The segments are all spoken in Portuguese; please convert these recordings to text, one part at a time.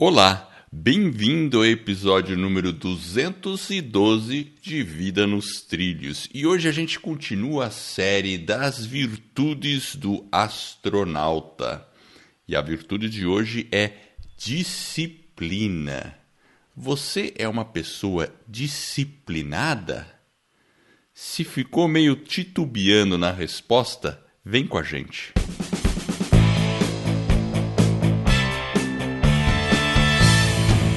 Olá, bem-vindo ao episódio número 212 de Vida nos Trilhos. E hoje a gente continua a série das virtudes do astronauta. E a virtude de hoje é disciplina. Você é uma pessoa disciplinada? Se ficou meio titubeando na resposta, vem com a gente.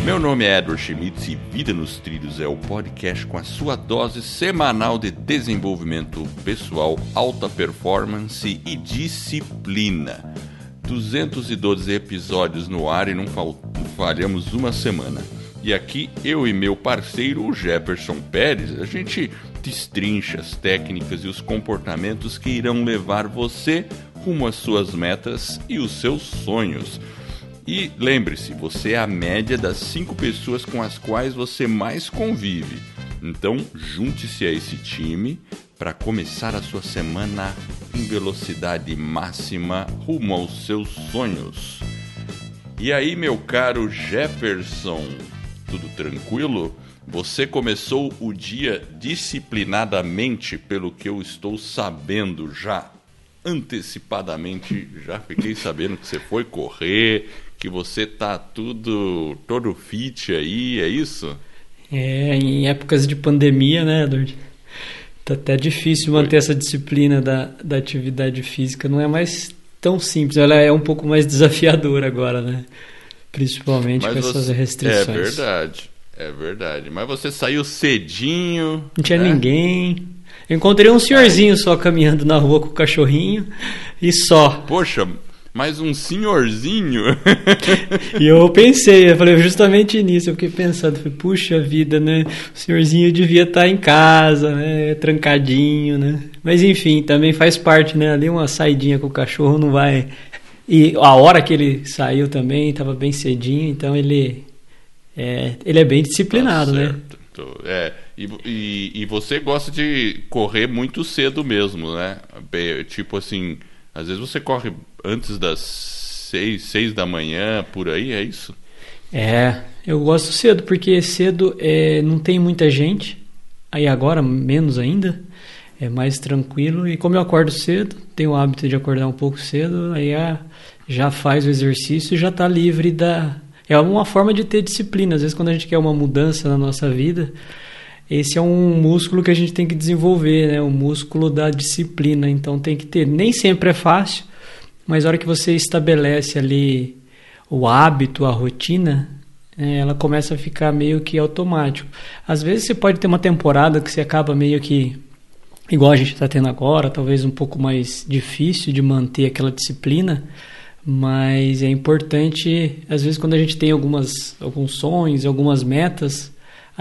Meu nome é Edward Schmitz e Vida nos Trilhos é o podcast com a sua dose semanal de desenvolvimento pessoal, alta performance e disciplina. 212 episódios no ar e não falhamos uma semana. E aqui eu e meu parceiro, o Jefferson Pérez, a gente destrincha as técnicas e os comportamentos que irão levar você rumo às suas metas e os seus sonhos. E lembre-se, você é a média das cinco pessoas com as quais você mais convive. Então, junte-se a esse time para começar a sua semana em velocidade máxima rumo aos seus sonhos. E aí, meu caro Jefferson, tudo tranquilo? Você começou o dia disciplinadamente, pelo que eu estou sabendo já. Antecipadamente, já fiquei sabendo que você foi correr, que você tá tudo todo fit aí, é isso? É, em épocas de pandemia, né, Edward? Tá até difícil manter essa disciplina da, da atividade física. Não é mais tão simples, ela é um pouco mais desafiadora agora, né? Principalmente Mas com essas você... restrições. É verdade, é verdade. Mas você saiu cedinho. Não tinha né? ninguém. Eu encontrei um senhorzinho Ai. só caminhando na rua com o cachorrinho e só. Poxa, mas um senhorzinho. e eu pensei, eu falei justamente nisso, eu fiquei pensando, falei, puxa vida, né? O senhorzinho devia estar em casa, né? Trancadinho, né? Mas enfim, também faz parte, né? Ali uma saidinha com o cachorro não vai. E a hora que ele saiu também estava bem cedinho, então ele é, ele é bem disciplinado, tá né? É, e, e, e você gosta de correr muito cedo mesmo, né? Tipo assim, às vezes você corre antes das seis, seis da manhã, por aí, é isso? É, eu gosto cedo, porque cedo é, não tem muita gente, aí agora menos ainda, é mais tranquilo. E como eu acordo cedo, tenho o hábito de acordar um pouco cedo, aí é, já faz o exercício e já está livre da. É uma forma de ter disciplina. Às vezes, quando a gente quer uma mudança na nossa vida, esse é um músculo que a gente tem que desenvolver, né? O músculo da disciplina. Então tem que ter. Nem sempre é fácil, mas a hora que você estabelece ali o hábito, a rotina, é, ela começa a ficar meio que automático. Às vezes você pode ter uma temporada que você acaba meio que igual a gente está tendo agora, talvez um pouco mais difícil de manter aquela disciplina, mas é importante, às vezes quando a gente tem algumas alguns sonhos, algumas metas,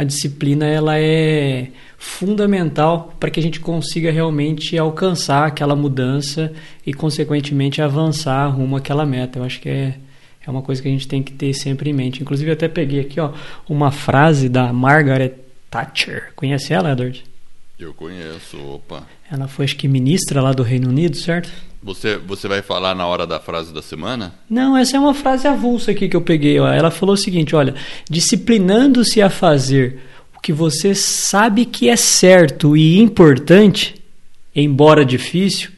a disciplina ela é fundamental para que a gente consiga realmente alcançar aquela mudança e, consequentemente, avançar rumo àquela meta. Eu acho que é, é uma coisa que a gente tem que ter sempre em mente. Inclusive, eu até peguei aqui ó, uma frase da Margaret Thatcher. Conhece ela, Edward? Eu conheço, opa. Ela foi, acho que, ministra lá do Reino Unido, certo? Você, você vai falar na hora da frase da semana? Não, essa é uma frase avulsa aqui que eu peguei. Ó. Ela falou o seguinte: olha, disciplinando-se a fazer o que você sabe que é certo e importante, embora difícil,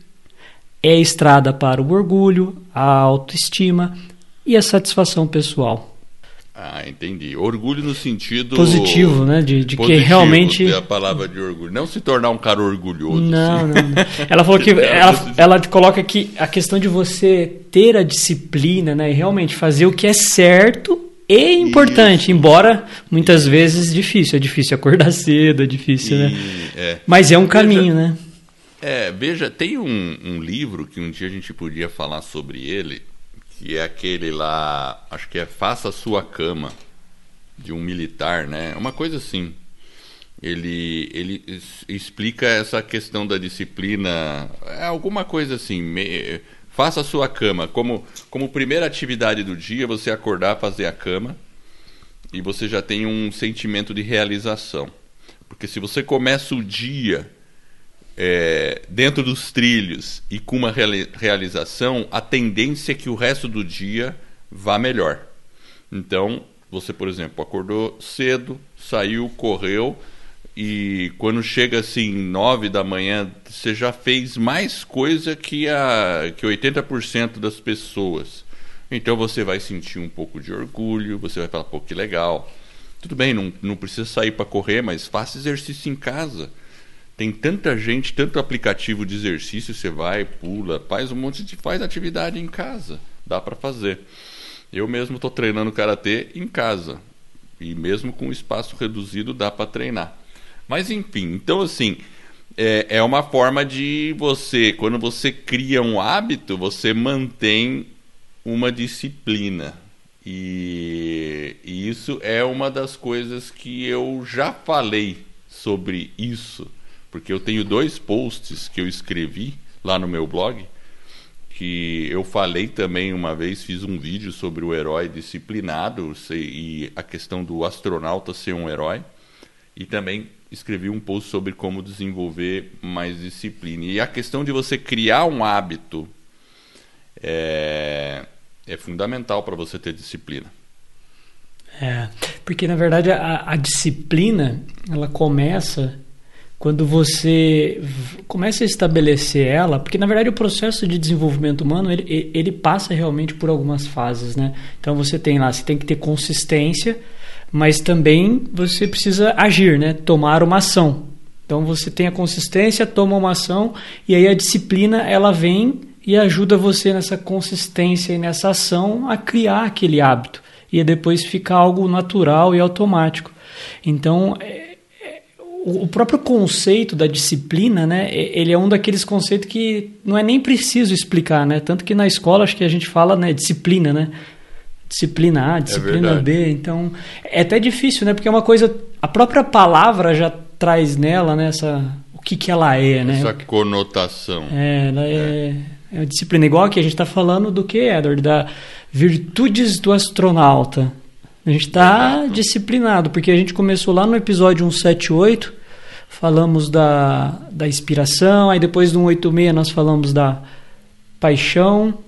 é estrada para o orgulho, a autoestima e a satisfação pessoal. Ah, entendi. Orgulho no sentido positivo, né? De, de positivo, que realmente a palavra de orgulho, não se tornar um cara orgulhoso. Não, assim. não, não. Ela falou que ela, ela coloca que a questão de você ter a disciplina, né, e realmente fazer o que é certo e importante, Isso. embora muitas vezes difícil. É difícil acordar cedo, é difícil, né? e, né? É. Mas é um caminho, veja, né? É, veja, tem um, um livro que um dia a gente podia falar sobre ele que é aquele lá, acho que é Faça Sua Cama, de um militar, né? Uma coisa assim. Ele, ele explica essa questão da disciplina, é alguma coisa assim. Me, faça sua cama. Como, como primeira atividade do dia, você acordar, fazer a cama, e você já tem um sentimento de realização. Porque se você começa o dia é, dentro dos trilhos e com uma realização, a tendência é que o resto do dia vá melhor. Então, você, por exemplo, acordou cedo, saiu, correu, e quando chega assim nove da manhã, você já fez mais coisa que, a, que 80% das pessoas. Então você vai sentir um pouco de orgulho, você vai falar, pô, que legal. Tudo bem, não, não precisa sair para correr, mas faça exercício em casa. Tem tanta gente, tanto aplicativo de exercício, você vai, pula, faz um monte de faz atividade em casa. Dá para fazer. Eu mesmo estou treinando karatê em casa. E mesmo com espaço reduzido dá para treinar. Mas enfim, então assim, é, é uma forma de você, quando você cria um hábito, você mantém uma disciplina. E, e, isso é uma das coisas que eu já falei sobre isso, porque eu tenho dois posts que eu escrevi lá no meu blog, que eu falei também uma vez, fiz um vídeo sobre o herói disciplinado e a questão do astronauta ser um herói, e também escrevi um post sobre como desenvolver mais disciplina. E a questão de você criar um hábito é, é fundamental para você ter disciplina. É, porque na verdade a, a, disciplina ela começa quando você começa a estabelecer ela, porque na verdade o processo de desenvolvimento humano ele, ele passa realmente por algumas fases, né? Então você tem lá, você tem que ter consistência, mas também você precisa agir, né? Tomar uma ação. Então você tem a consistência, toma uma ação e aí a disciplina ela vem e ajuda você nessa consistência e nessa ação a criar aquele hábito e depois ficar algo natural e automático. Então, é, o próprio conceito da disciplina, né, ele é um daqueles conceitos que não é nem preciso explicar, né? Tanto que na escola acho que a gente fala, né, disciplina, né? Disciplina A, é disciplina é B. Então, é até difícil, né? Porque é uma coisa, a própria palavra já traz nela, né, essa o que que ela é, né? Essa conotação. É, ela é, é é uma disciplina igual que a gente está falando do que, Edward? Da virtudes do astronauta. A gente está disciplinado, porque a gente começou lá no episódio 178, falamos da, da inspiração, aí depois no 186 nós falamos da paixão,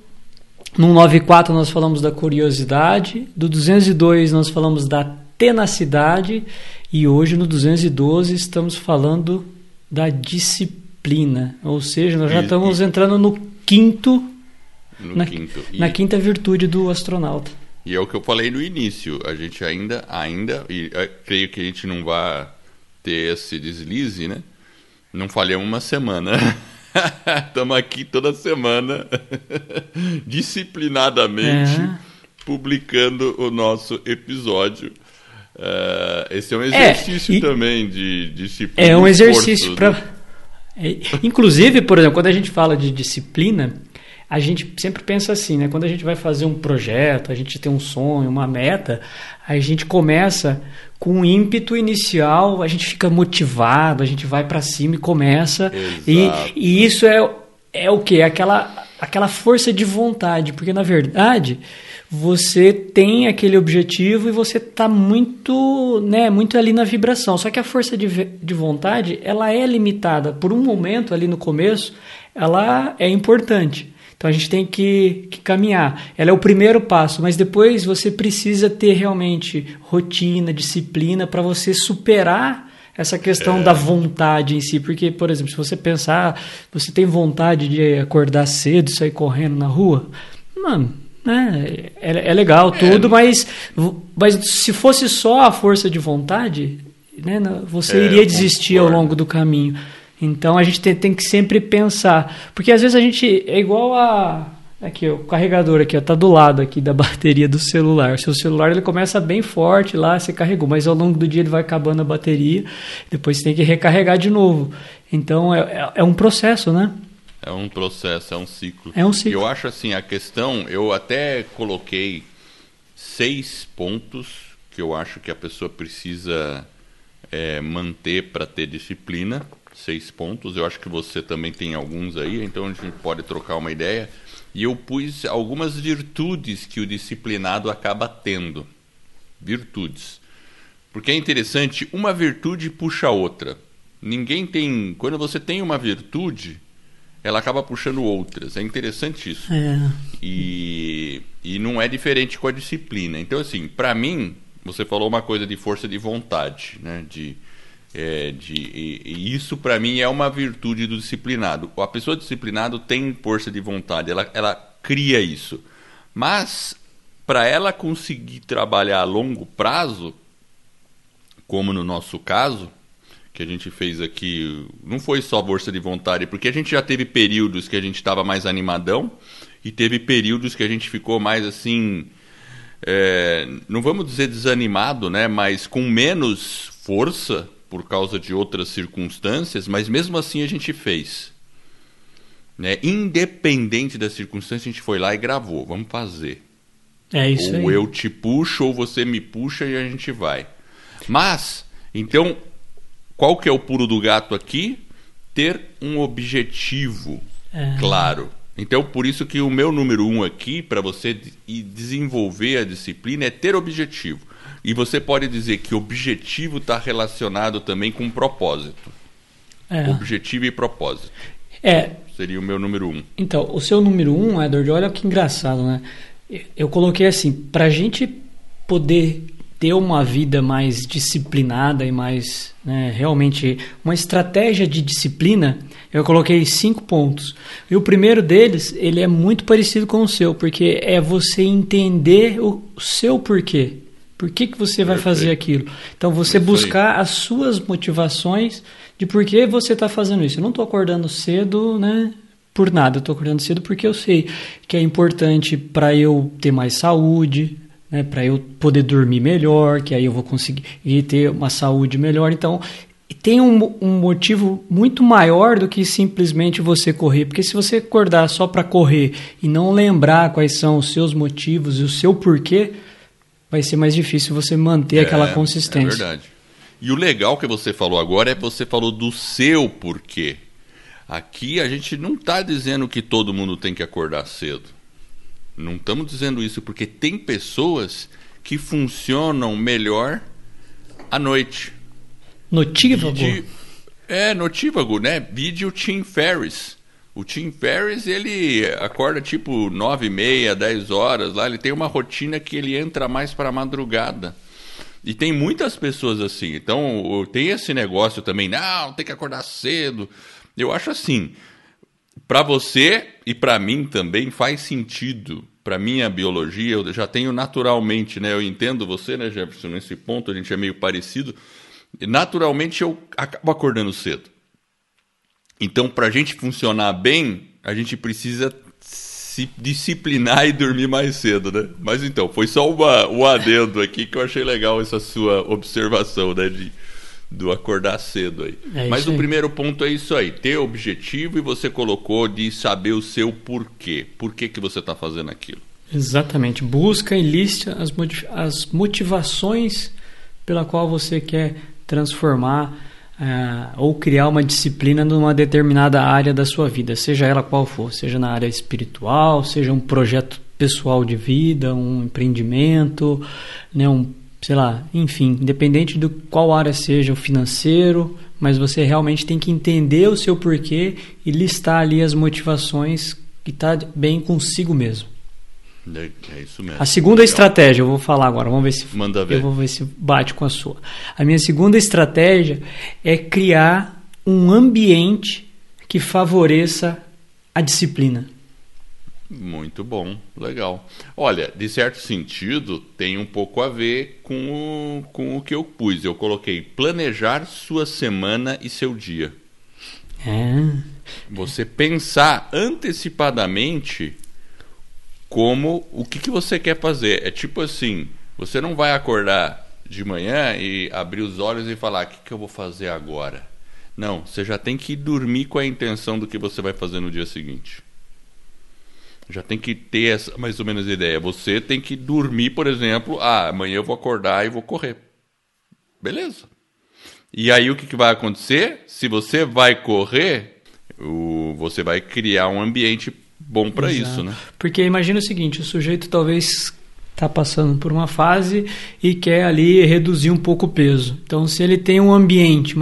no 94 nós falamos da curiosidade, do 202 nós falamos da tenacidade e hoje no 212 estamos falando da disciplina, ou seja, nós já estamos entrando no quinto, na, quinto. Na quinta virtude do astronauta. E é o que eu falei no início, a gente ainda, ainda, e é, creio que a gente não vai ter esse deslize, né? Não falhamos uma semana. Estamos aqui toda semana, disciplinadamente, é. publicando o nosso episódio. Uh, esse é um é, exercício é, e, também de disciplina. É um exercício para né? É, inclusive, por exemplo, quando a gente fala de disciplina, a gente sempre pensa assim, né? Quando a gente vai fazer um projeto, a gente tem um sonho, uma meta, a gente começa com um ímpeto inicial, a gente fica motivado, a gente vai para cima e começa. E, e, isso é, é o que? Aquela, aquela força de vontade, porque na verdade você tem aquele objetivo e você está muito, né, muito ali na vibração. Só que a força de, de vontade, ela é limitada. Por um momento ali no começo, ela é importante. Então a gente tem que, que, caminhar. Ela é o primeiro passo, mas depois você precisa ter realmente rotina, disciplina para você superar essa questão é. da vontade em si. Porque, por exemplo, se você pensar, você tem vontade de acordar cedo e sair correndo na rua, mano, né? É, é legal é. tudo, é. mas, mas se fosse só a força de vontade, né, você é, iria desistir ao longo do caminho. Então a gente tem, tem, que sempre pensar, porque às vezes a gente é igual a aqui o carregador aqui está do lado aqui da bateria do celular. Seu celular ele começa bem forte lá, você carregou, mas ao longo do dia ele vai acabando a bateria, depois você tem que recarregar de novo. Então é, é, é um processo, né? É um processo, é um ciclo. É um ciclo. Eu acho assim, a questão, eu até coloquei seis pontos que eu acho que a pessoa precisa é, manter para ter disciplina. Seis pontos. Eu acho que você também tem alguns aí, então a gente pode trocar uma ideia. E eu pus algumas virtudes que o disciplinado acaba tendo. Virtudes. Porque é interessante, uma virtude puxa a outra. Ninguém tem. Quando você tem uma virtude, ela acaba puxando outras. É interessante isso. É. E, e não é diferente com a disciplina. Então, assim, para mim, você falou uma coisa de força de vontade, né? De, é, de, e, e isso, para mim, é uma virtude do disciplinado. A pessoa disciplinada tem força de vontade, ela, ela cria isso. Mas, para ela conseguir trabalhar a longo prazo, como no nosso caso, que a gente fez aqui, não foi só força de vontade, porque a gente já teve períodos que a gente estava mais animadão e teve períodos que a gente ficou mais assim, é, não vamos dizer desanimado, né, mas com menos força por causa de outras circunstâncias, mas mesmo assim a gente fez. Né? Independente das circunstâncias, a gente foi lá e gravou. Vamos fazer. É isso ou aí. eu te puxo, ou você me puxa e a gente vai. Mas, então, qual que é o pulo do gato aqui? Ter um objetivo É. claro. Então, por isso que o meu número um aqui, para você de- desenvolver a disciplina, é ter objetivo. E você pode dizer que objetivo está relacionado também com propósito. É. Objetivo e propósito. É, Seria o meu número um. Então, o seu número um, Edward, olha que engraçado, né? Eu coloquei assim, pra gente poder ter uma vida mais disciplinada e mais, né, realmente, uma estratégia de disciplina, eu coloquei cinco pontos. E o primeiro deles, ele é muito parecido com o seu, porque é você entender o seu porquê. Por que, que você vai Perfeito. fazer aquilo? Então, você aí. buscar as suas motivações de por que você está fazendo isso. Eu não estou acordando cedo, né? Por nada, eu estou acordando cedo porque eu sei que é importante para eu ter mais saúde, né, para eu poder dormir melhor, que aí eu vou conseguir ter uma saúde melhor. Então, tem um, um motivo muito maior do que simplesmente você correr, porque se você acordar só para correr e não lembrar quais são os seus motivos e o seu porquê, vai ser mais difícil você manter aquela É, consistência. É verdade. E o legal que você falou agora é que você falou do seu porquê. Aqui a gente não está dizendo que todo mundo tem que acordar cedo. Não estamos dizendo isso porque tem pessoas que funcionam melhor à noite. Notívago? Vide- É, notívago, né? Vídeo Tim Ferriss. O Tim Ferriss, ele acorda tipo nove e meia, 10 horas lá. Ele tem uma rotina que ele entra mais para madrugada. E tem muitas pessoas assim. Então, tem esse negócio também. Não, tem que acordar cedo. Eu acho assim, para você e para mim também faz sentido. Para minha biologia, eu já tenho naturalmente, né? Eu entendo você, né, Jefferson, nesse ponto, a gente é meio parecido. Naturalmente eu acabo acordando cedo. Então, para a gente funcionar bem, a gente precisa se disciplinar e dormir mais cedo, né? Mas então, foi só uma, um adendo aqui que eu achei legal essa sua observação, né? De, do acordar cedo aí. É Mas o aí. primeiro ponto é isso aí, ter objetivo e você colocou de saber o seu porquê. Por que, que você está fazendo aquilo? Exatamente. Busca e liste as, as motivações pela qual você quer transformar ah, ou criar uma disciplina numa determinada área da sua vida, seja ela qual for, seja na área espiritual, seja um projeto pessoal de vida, um empreendimento, né, um, sei lá, enfim, independente do qual área seja, o financeiro, mas você realmente tem que entender o seu porquê e listar ali as motivações que está bem consigo mesmo. É, é isso mesmo. A segunda Legal. estratégia, eu vou falar agora, vamos ver se Manda ver. eu vou ver se bate com a sua. A minha segunda estratégia é criar um ambiente que favoreça a disciplina. Muito bom, legal. Olha, de certo sentido, tem um pouco a ver com o, com o que eu pus. Eu coloquei planejar sua semana e seu dia. É. Você pensar antecipadamente como o que, que você quer fazer. É tipo assim, você não vai acordar de manhã e abrir os olhos e falar, o que, que eu vou fazer agora? Não, você já tem que dormir com a intenção do que você vai fazer no dia seguinte. Já tem que ter essa mais ou menos ideia. Você tem que dormir, por exemplo, ah, amanhã eu vou acordar e vou correr. Beleza. E aí o que, que vai acontecer? Se você vai correr, o, você vai criar um ambiente bom para isso, né? Porque imagina o seguinte, o sujeito talvez está passando por uma fase e quer ali reduzir um pouco o peso. Então, se ele tem um ambiente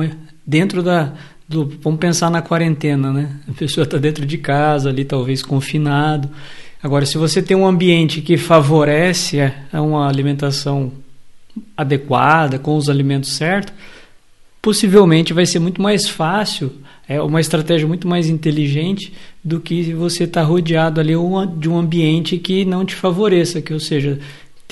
dentro da, do, vamos pensar na quarentena, né? A pessoa está dentro de casa, ali talvez confinado. Agora, se você tem um ambiente que favorece uma alimentação adequada, com os alimentos certos, possivelmente vai ser muito mais fácil, é uma estratégia muito mais inteligente do que você estar tá rodeado ali de um ambiente que não te favoreça, que ou seja,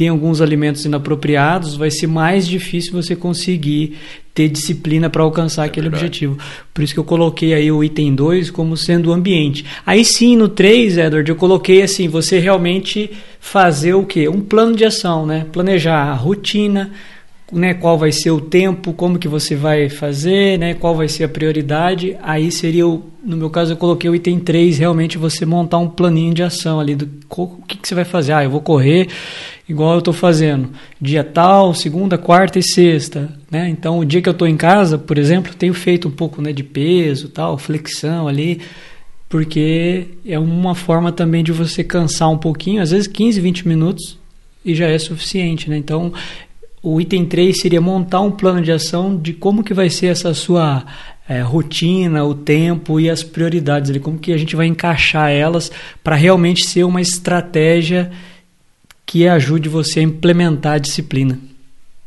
tem alguns alimentos inapropriados, vai ser mais difícil você conseguir ter disciplina para alcançar é aquele verdade. objetivo. Por isso que eu coloquei aí o item 2 como sendo o ambiente. Aí sim, no 3, Edward, eu coloquei assim, você realmente fazer o quê? Um plano de ação, né? Planejar a rotina, né, qual vai ser o tempo, como que você vai fazer, né, qual vai ser a prioridade. Aí seria, o, no meu caso, eu coloquei o item 3, realmente você montar um planinho de ação ali, do o que, que você vai fazer. Ah, eu vou correr igual eu estou fazendo, dia tal, segunda, quarta e sexta. Né? Então, o dia que eu estou em casa, por exemplo, tenho feito um pouco né, de peso, tal, flexão ali, porque é uma forma também de você cansar um pouquinho, às vezes 15, 20 minutos, e já é suficiente. Né? Então, o item 3 seria montar um plano de ação de como que vai ser essa sua é, rotina, o tempo e as prioridades, ali, como que a gente vai encaixar elas para realmente ser uma estratégia que ajude você a implementar a disciplina.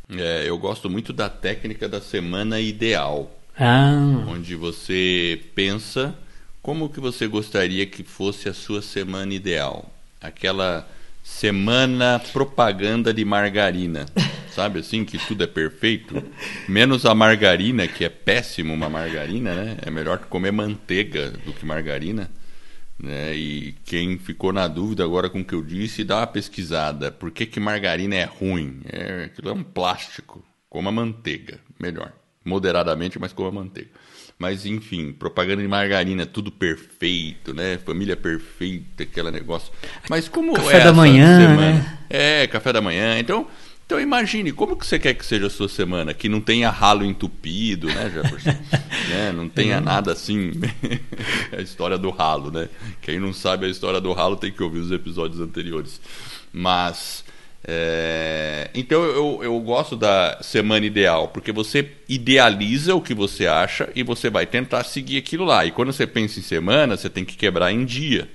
É, eu gosto muito da técnica da semana ideal, ah. onde você pensa como que você gostaria que fosse a sua semana ideal, aquela semana propaganda de margarina. Sabe assim, que tudo é perfeito? Menos a margarina, que é péssimo uma margarina, né? É melhor comer manteiga do que margarina. Né? E quem ficou na dúvida agora com o que eu disse, dá uma pesquisada. Por que, que margarina é ruim? É, aquilo é um plástico. Coma manteiga, melhor. Moderadamente, mas coma manteiga. Mas enfim, propaganda de margarina, tudo perfeito, né? Família perfeita, aquele negócio. Mas como café é da manhã, semana? né? É, café da manhã. Então, então imagine, como que você quer que seja a sua semana? Que não tenha ralo entupido, né, Jefferson? né? Não tenha nada assim. a história do ralo, né? Quem não sabe a história do ralo tem que ouvir os episódios anteriores. Mas é, então eu, eu gosto da semana ideal, porque você idealiza o que você acha e você vai tentar seguir aquilo lá. E quando você pensa em semana, você tem que quebrar em dia.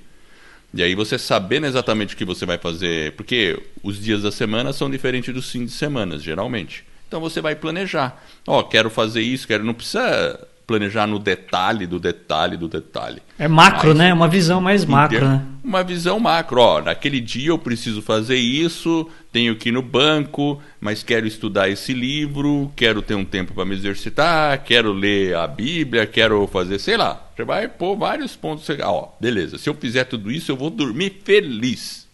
E aí você sabendo exatamente o que você vai fazer, porque os dias da semana são diferentes dos fins de semana, geralmente. Então você vai planejar. Ó, oh, quero fazer isso, quero. Não precisa planejar no detalhe do detalhe do detalhe. É macro, Mas, né? Uma visão mais macro, né? Uma visão macro. Ó, naquele dia eu preciso fazer isso, tenho que ir no banco, mas quero estudar esse livro, quero ter um tempo para me exercitar, quero ler a Bíblia, quero fazer, sei lá. Você vai pôr vários pontos. Ó, beleza. Se eu fizer tudo isso, eu vou dormir feliz.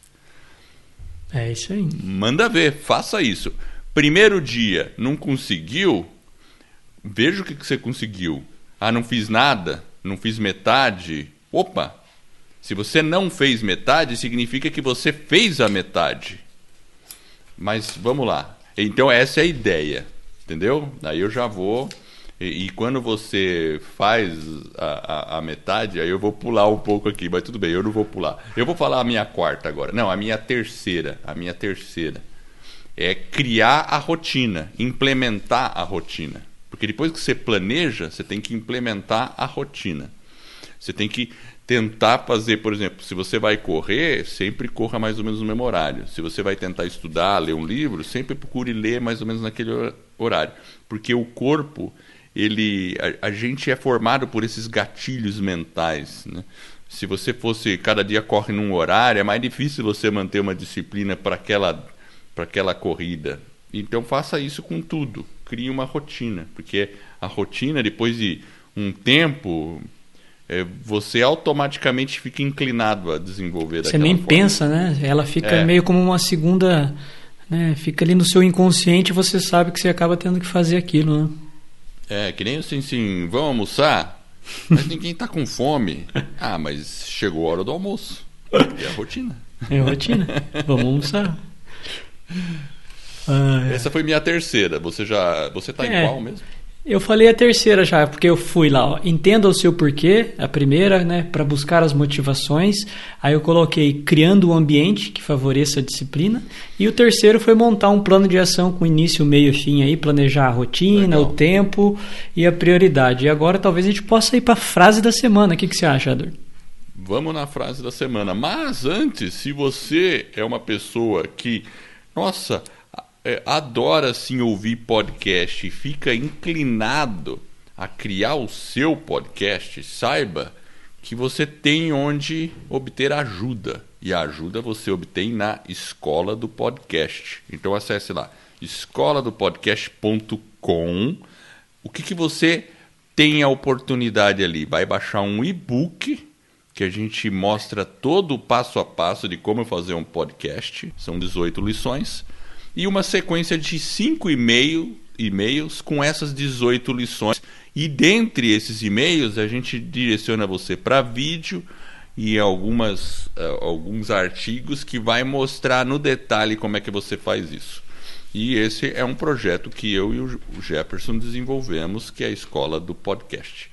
É isso aí. Manda ver, faça isso. Primeiro dia, não conseguiu? Veja o que, você conseguiu. Ah, não fiz nada, não fiz metade. Opa! Se você não fez metade, significa que você fez a metade. Mas vamos lá. Então essa é a ideia, entendeu? Aí eu já vou. E, e quando você faz a, a, a, metade, aí eu vou pular um pouco aqui, mas tudo bem, eu não vou pular. Eu vou falar a minha quarta agora. Não, a minha terceira. A minha terceira. É criar a rotina, implementar a rotina. Porque depois que você planeja, você tem que implementar a rotina. Você tem que tentar fazer, por exemplo, se você vai correr, sempre corra mais ou menos no mesmo horário. Se você vai tentar estudar, ler um livro, sempre procure ler mais ou menos naquele horário. Porque o corpo, ele, a, a gente é formado por esses gatilhos mentais. Né? Se você fosse, cada dia corre num horário, é mais difícil você manter uma disciplina para aquela, aquela corrida. Então faça isso com tudo crie uma rotina, porque a rotina, depois de um tempo, é, você automaticamente fica inclinado a desenvolver Você nem forma. pensa, né? Ela fica é. meio como uma segunda. Né? Fica ali no seu inconsciente e você sabe que você acaba tendo que fazer aquilo, né? É, que nem assim, assim vamos almoçar? Mas ninguém está com fome. Ah, mas chegou a hora do almoço. É a rotina. É a rotina. Vamos almoçar. Ah, é. Essa foi minha terceira. Você já. Você tá é. em qual mesmo? Eu falei a terceira já, porque eu fui lá, ó, entenda o seu porquê, a primeira, né, para buscar as motivações. Aí eu coloquei criando um ambiente que favoreça a disciplina. E o terceiro foi montar um plano de ação com início, meio e fim aí, planejar a rotina, Legal. o tempo e a prioridade. E agora talvez a gente possa ir para a frase da semana. O que, que você acha, Ador? Vamos na frase da semana. Mas antes, se você é uma pessoa que, nossa, é, adora sim ouvir podcast e fica inclinado a criar o seu podcast, saiba que você tem onde obter ajuda. E a ajuda você obtém na Escola do Podcast. Então acesse lá, escoladopodcast.com. O que, que você tem a oportunidade ali? Vai baixar um e-book que a gente mostra todo o passo a passo de como fazer um podcast. São 18 lições e uma sequência de cinco e-mail, e-mails com essas 18 lições. E dentre esses e-mails, a gente direciona você para vídeo e algumas, uh, alguns artigos que vai mostrar no detalhe como é que você faz isso. E esse é um projeto que eu e o Jefferson desenvolvemos, que é a escola do podcast.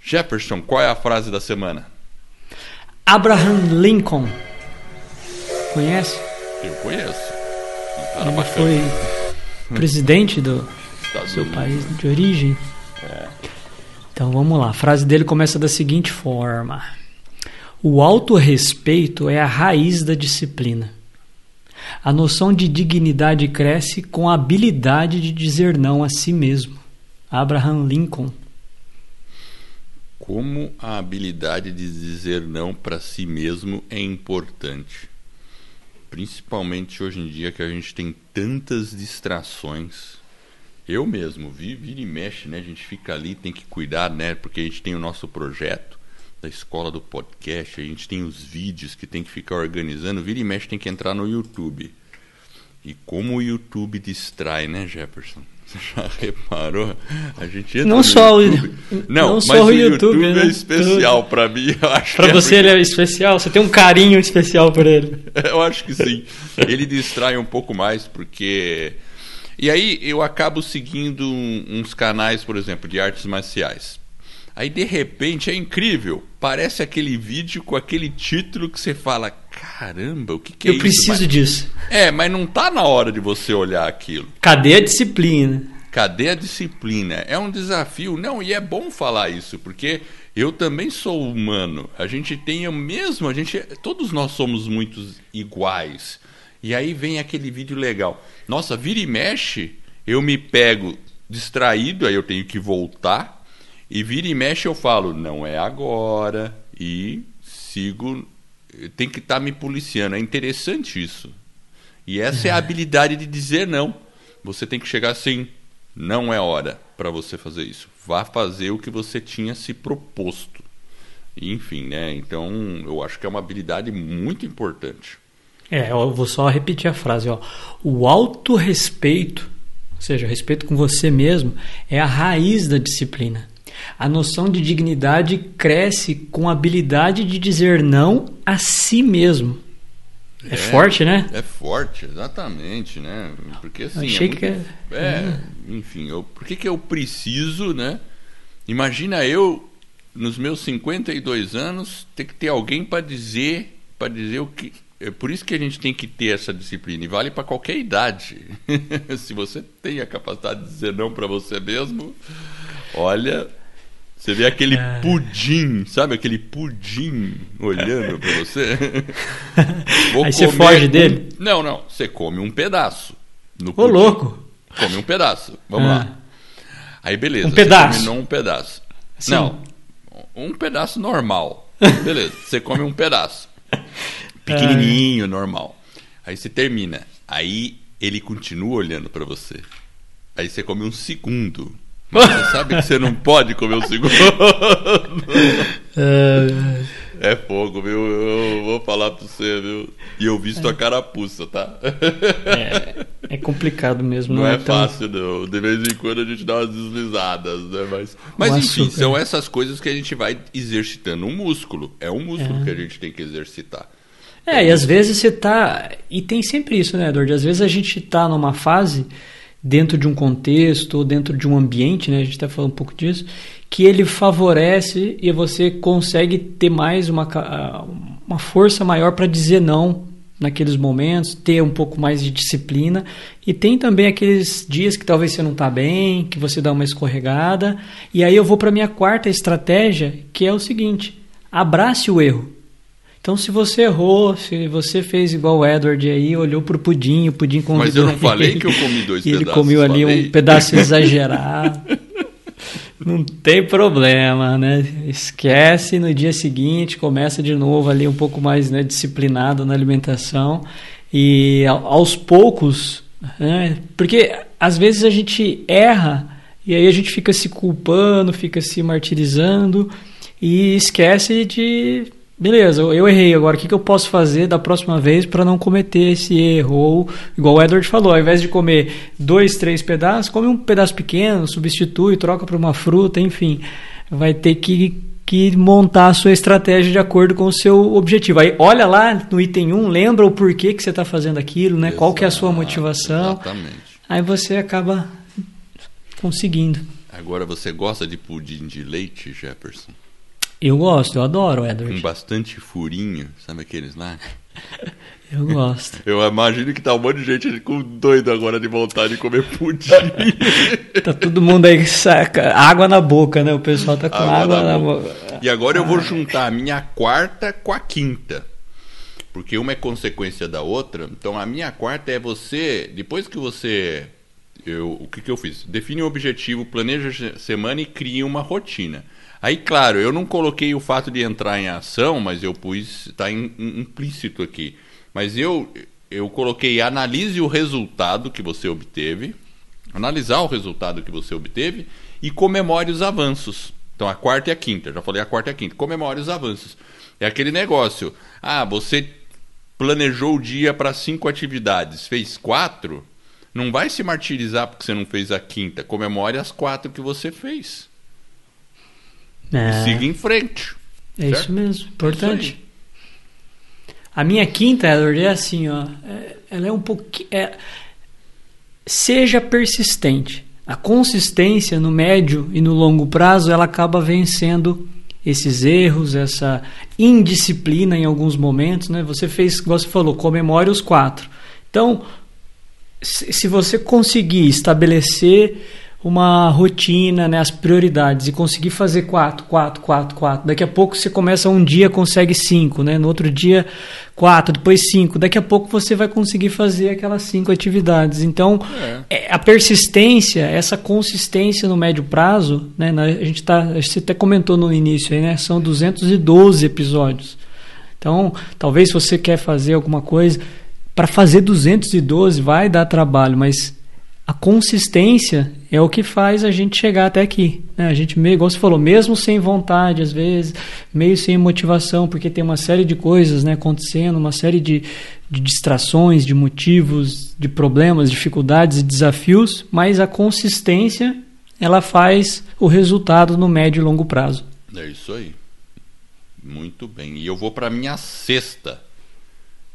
Jefferson, qual é a frase da semana? Abraham Lincoln. Conhece? Eu conheço. Ele bacana. foi presidente do seu país de origem. É. Então vamos lá. A frase dele começa da seguinte forma: O autorrespeito é a raiz da disciplina. A noção de dignidade cresce com a habilidade de dizer não a si mesmo. Abraham Lincoln. Como a habilidade de dizer não para si mesmo é importante principalmente hoje em dia que a gente tem tantas distrações. Eu mesmo, vira e mexe, né? A gente fica ali, tem que cuidar, né? Porque a gente tem o nosso projeto da escola do podcast, a gente tem os vídeos que tem que ficar organizando, vira e mexe tem que entrar no YouTube. E como o YouTube distrai, né, Jefferson? Você já reparou? A gente entra não só YouTube. O, não, não só o YouTube, YouTube né? é especial para mim. Para você é... ele é especial? Você tem um carinho especial por ele? Eu acho que sim. Ele distrai um pouco mais porque e aí eu acabo seguindo uns canais, por exemplo, de artes marciais. Aí de repente é incrível, parece aquele vídeo com aquele título que você fala, caramba, o que, que é eu isso? Eu preciso mas, disso. É, mas não tá na hora de você olhar aquilo. Cadê a disciplina? Cadê a disciplina? É um desafio, não, e é bom falar isso, porque eu também sou humano. A gente tem o mesmo, a gente, todos nós somos muito iguais. E aí vem aquele vídeo legal. Nossa, vira e mexe, eu me pego distraído, aí eu tenho que voltar e vira e mexe eu falo, não é agora. E sigo. Tem que estar tá me policiando. É interessante isso. E essa é. a habilidade de dizer não. Você tem que chegar assim, não é hora para você fazer isso. Vá fazer o que você tinha se proposto. Enfim, né? Então, eu acho que é uma habilidade muito importante. É, eu vou só repetir a frase, ó. O autorrespeito, ou seja, respeito com você mesmo, é a raiz da disciplina. A noção de dignidade cresce com a habilidade de dizer não a si mesmo. É, é forte, né? É forte, exatamente, né? Porque assim. Achei é muito, que é. é enfim, eu, por que, que eu preciso, né? Imagina eu, nos meus 52 anos, ter que ter alguém para dizer, para dizer o que. É por isso que a gente tem que ter essa disciplina e vale para qualquer idade. Se você tem a capacidade de dizer não para você mesmo, olha, você vê aquele é... pudim, sabe? Aquele pudim olhando pra você. Aí você foge dele? Não, não. Você come um pedaço. No Ô, louco! Come um pedaço. Vamos ah. lá. Aí, beleza. Um pedaço. Você um pedaço. Sim. Não. Um pedaço normal. Beleza. Você come um pedaço. Pequenininho, normal. Aí você termina. Aí ele continua olhando para você. Aí você come um segundo. Você sabe que você não pode comer o segundo. é fogo, viu? Eu vou falar pra você, viu? E eu vi tua carapuça, tá? É, é complicado mesmo. Não, não é, é tão... fácil, não. De vez em quando a gente dá umas deslizadas, né? Mas, mas enfim, açúcar. são essas coisas que a gente vai exercitando. Um músculo. É um músculo é. que a gente tem que exercitar. É, e às vezes você tá. E tem sempre isso, né, Edward? Às vezes a gente tá numa fase dentro de um contexto ou dentro de um ambiente, né? A gente está falando um pouco disso, que ele favorece e você consegue ter mais uma, uma força maior para dizer não naqueles momentos, ter um pouco mais de disciplina. E tem também aqueles dias que talvez você não está bem, que você dá uma escorregada. E aí eu vou para minha quarta estratégia, que é o seguinte: abrace o erro. Então, se você errou, se você fez igual o Edward aí, olhou pro pudim, o pudim convidou Mas eu não falei que eu comi dois e pedaços. ele comeu ali falei. um pedaço exagerado. não tem problema, né? Esquece no dia seguinte, começa de novo ali um pouco mais né, disciplinado na alimentação e aos poucos, né? Porque às vezes a gente erra e aí a gente fica se culpando, fica se martirizando e esquece de beleza, eu errei agora, o que, que eu posso fazer da próxima vez para não cometer esse erro? Ou, igual o Edward falou, ao invés de comer dois, três pedaços, come um pedaço pequeno, substitui, troca por uma fruta, enfim. Vai ter que, que montar a sua estratégia de acordo com o seu objetivo. Aí olha lá no item 1, lembra o porquê que você está fazendo aquilo, né? Exato, Qual que é a sua motivação. Exatamente. Aí você acaba conseguindo. Agora, você gosta de pudim de leite, Jefferson? Eu gosto, eu adoro, Edward. Com bastante furinho, sabe aqueles lá? Eu gosto. Eu imagino que tá um monte de gente com doido agora de vontade de comer pudim. tá todo mundo aí saca água na boca, né? O pessoal tá com água, água na, na boca. boca. E agora eu vou juntar a minha quarta com a quinta. Porque uma é consequência da outra. Então a minha quarta é você, depois que você eu, o que, que eu fiz? Define um objetivo, planeja a semana e cria uma rotina. Aí, claro, eu não coloquei o fato de entrar em ação, mas eu pus, está implícito aqui. Mas eu, eu coloquei analise o resultado que você obteve, analisar o resultado que você obteve e comemore os avanços. Então, a quarta e a quinta, já falei a quarta e a quinta, comemore os avanços. É aquele negócio, ah, você planejou o dia para cinco atividades, fez quatro, não vai se martirizar porque você não fez a quinta, comemore as quatro que você fez. É. Siga em frente. É certo? isso mesmo, importante. É isso a minha quinta, Edward, é assim, ó. É, ela é um pouquinho. É, seja persistente. A consistência no médio e no longo prazo ela acaba vencendo esses erros, essa indisciplina em alguns momentos, né? Você fez, igual você falou, comemore os quatro. Então, se você conseguir estabelecer uma rotina, né, as prioridades e conseguir fazer quatro, quatro, quatro, quatro. Daqui a pouco você começa um dia consegue cinco, né? No outro dia quatro, depois cinco. Daqui a pouco você vai conseguir fazer aquelas cinco atividades. Então é. é a persistência, essa consistência no médio prazo, né? A gente tá, você até comentou no início aí, né? São 212 episódios. Então, talvez se você quer fazer alguma coisa para fazer 212 vai dar trabalho, mas a consistência é o que faz a gente chegar até aqui. Né? A gente, meio, igual você falou, mesmo sem vontade, às vezes, meio sem motivação, porque tem uma série de coisas né, acontecendo, uma série de, de distrações, de motivos, de problemas, dificuldades e desafios, mas a consistência ela faz o resultado no médio e longo prazo. É isso aí. Muito bem. E eu vou para minha sexta.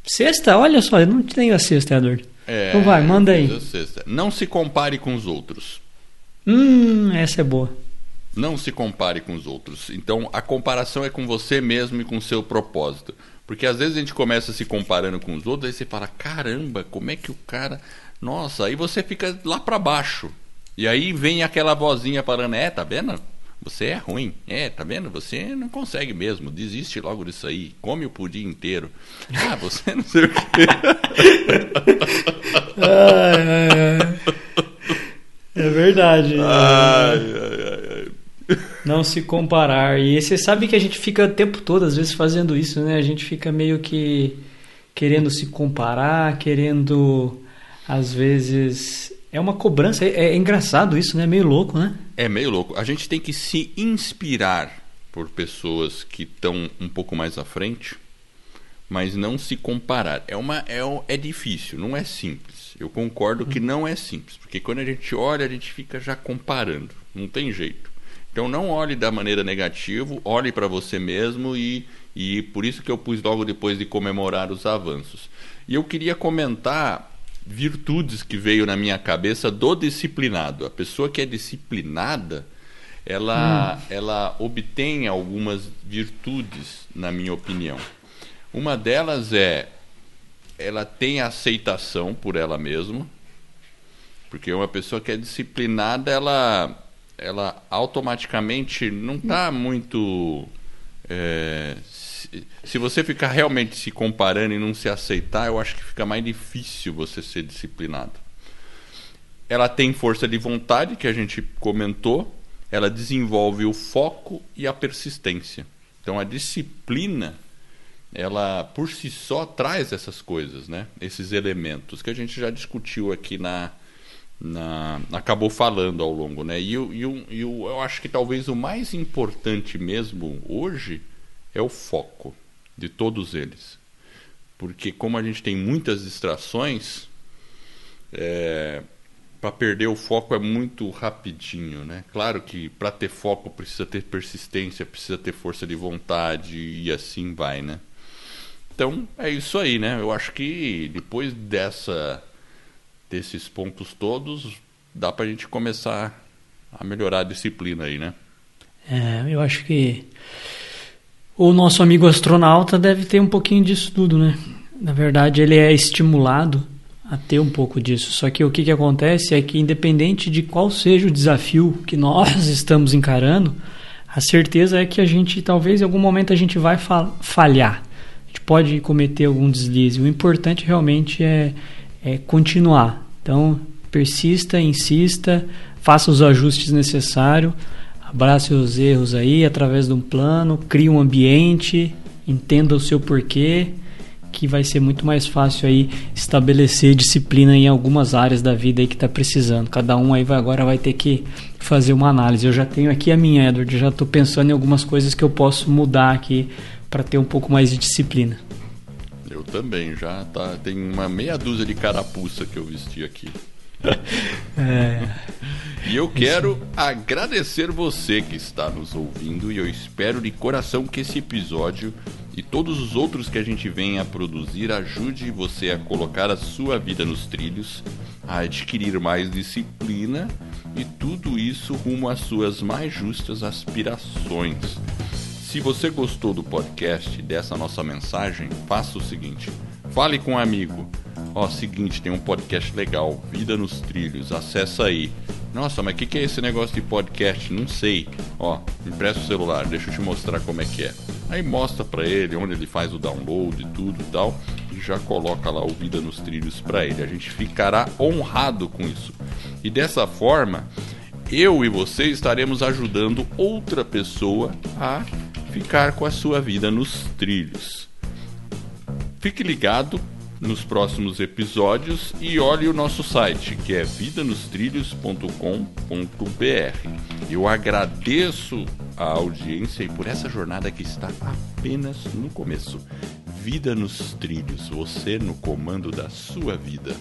Sexta? Olha só, eu não tenho a sexta, Edward. É, então vai, manda aí. Não se compare com os outros. Hum, essa é boa. Não se compare com os outros. Então, a comparação é com você mesmo e com o seu propósito. Porque às vezes a gente começa se comparando com os outros, aí você fala: caramba, como é que o cara. Nossa, aí você fica lá para baixo. E aí vem aquela vozinha falando: é, tá vendo? Você é ruim. É, tá vendo? Você não consegue mesmo. Desiste logo disso aí. Come o pudim inteiro. Ah, você não sei o quê. ai, ai, ai. É verdade. Ai, ai, ai, Não se comparar. E você sabe que a gente fica o tempo todo, às vezes, fazendo isso, né? A gente fica meio que querendo se comparar, querendo, às vezes, é uma cobrança. É, é, engraçado isso, né? Meio louco, né? É meio louco. A gente tem que se inspirar por pessoas que estão um pouco mais à frente, mas não se comparar. É, uma, é, é difícil, não é simples. Eu concordo que não é simples, porque quando a gente olha, a gente fica já comparando. Não tem jeito. Então não olhe da maneira negativa, olhe para você mesmo e, e por isso que eu pus logo depois de comemorar os avanços. E eu queria comentar virtudes que veio na minha cabeça do disciplinado. A pessoa que é disciplinada, ela, hum. ela obtém algumas virtudes, na minha opinião. Uma delas é ela tem aceitação por ela mesma, porque uma pessoa que é disciplinada, ela, ela automaticamente não está muito é, se você ficar realmente se comparando e não se aceitar, eu acho que fica mais difícil você ser disciplinado. Ela tem força de vontade, que a gente comentou, ela desenvolve o foco e a persistência. Então a disciplina, ela por si só traz essas coisas, né? Esses elementos que a gente já discutiu aqui na, na acabou falando ao longo, né? E, e, e eu acho que talvez o mais importante mesmo hoje é o foco de todos eles. Porque como a gente tem muitas distrações, é, para perder o foco é muito rapidinho, né? Claro que para ter foco precisa ter persistência, precisa ter força de vontade e assim vai, né? Então é isso aí, né? Eu acho que depois dessa desses pontos todos dá para a gente começar a melhorar a disciplina aí, né? É, eu acho que o nosso amigo astronauta deve ter um pouquinho disso tudo, né? Na verdade, ele é estimulado a ter um pouco disso. Só que o que, que acontece é que, independente de qual seja o desafio que nós estamos encarando, a certeza é que a gente, talvez em algum momento, a gente vai falhar. A gente pode cometer algum deslize. O importante realmente é, é continuar. Então, persista, insista, faça os ajustes necessários abrace os erros aí através de um plano, crie um ambiente, entenda o seu porquê, que vai ser muito mais fácil aí estabelecer disciplina em algumas áreas da vida aí que está precisando. Cada um aí vai, agora vai ter que fazer uma análise. Eu já tenho aqui a minha, Edward, já estou pensando em algumas coisas que eu posso mudar aqui para ter um pouco mais de disciplina. Eu também, já tá, tem uma meia dúzia de carapuça que eu vesti aqui. É. E eu quero agradecer você que está nos ouvindo e eu espero de coração que esse episódio e todos os outros que a gente vem a produzir ajude você a colocar a sua vida nos trilhos, a adquirir mais disciplina e tudo isso rumo às suas mais justas aspirações. Se você gostou do podcast dessa nossa mensagem, faça o seguinte: fale com um amigo Ó, seguinte, tem um podcast legal, Vida nos Trilhos, acessa aí. Nossa, mas o que, que é esse negócio de podcast? Não sei. Ó, empresta o celular, deixa eu te mostrar como é que é. Aí mostra pra ele onde ele faz o download e tudo e tal. E já coloca lá o Vida nos Trilhos pra ele. A gente ficará honrado com isso. E dessa forma, eu e você estaremos ajudando outra pessoa a ficar com a sua vida nos trilhos. Fique ligado nos próximos episódios e olhe o nosso site, que é vidanostrilhos.com.br. Eu agradeço a audiência e por essa jornada que está apenas no começo. Vida nos trilhos, você no comando da sua vida.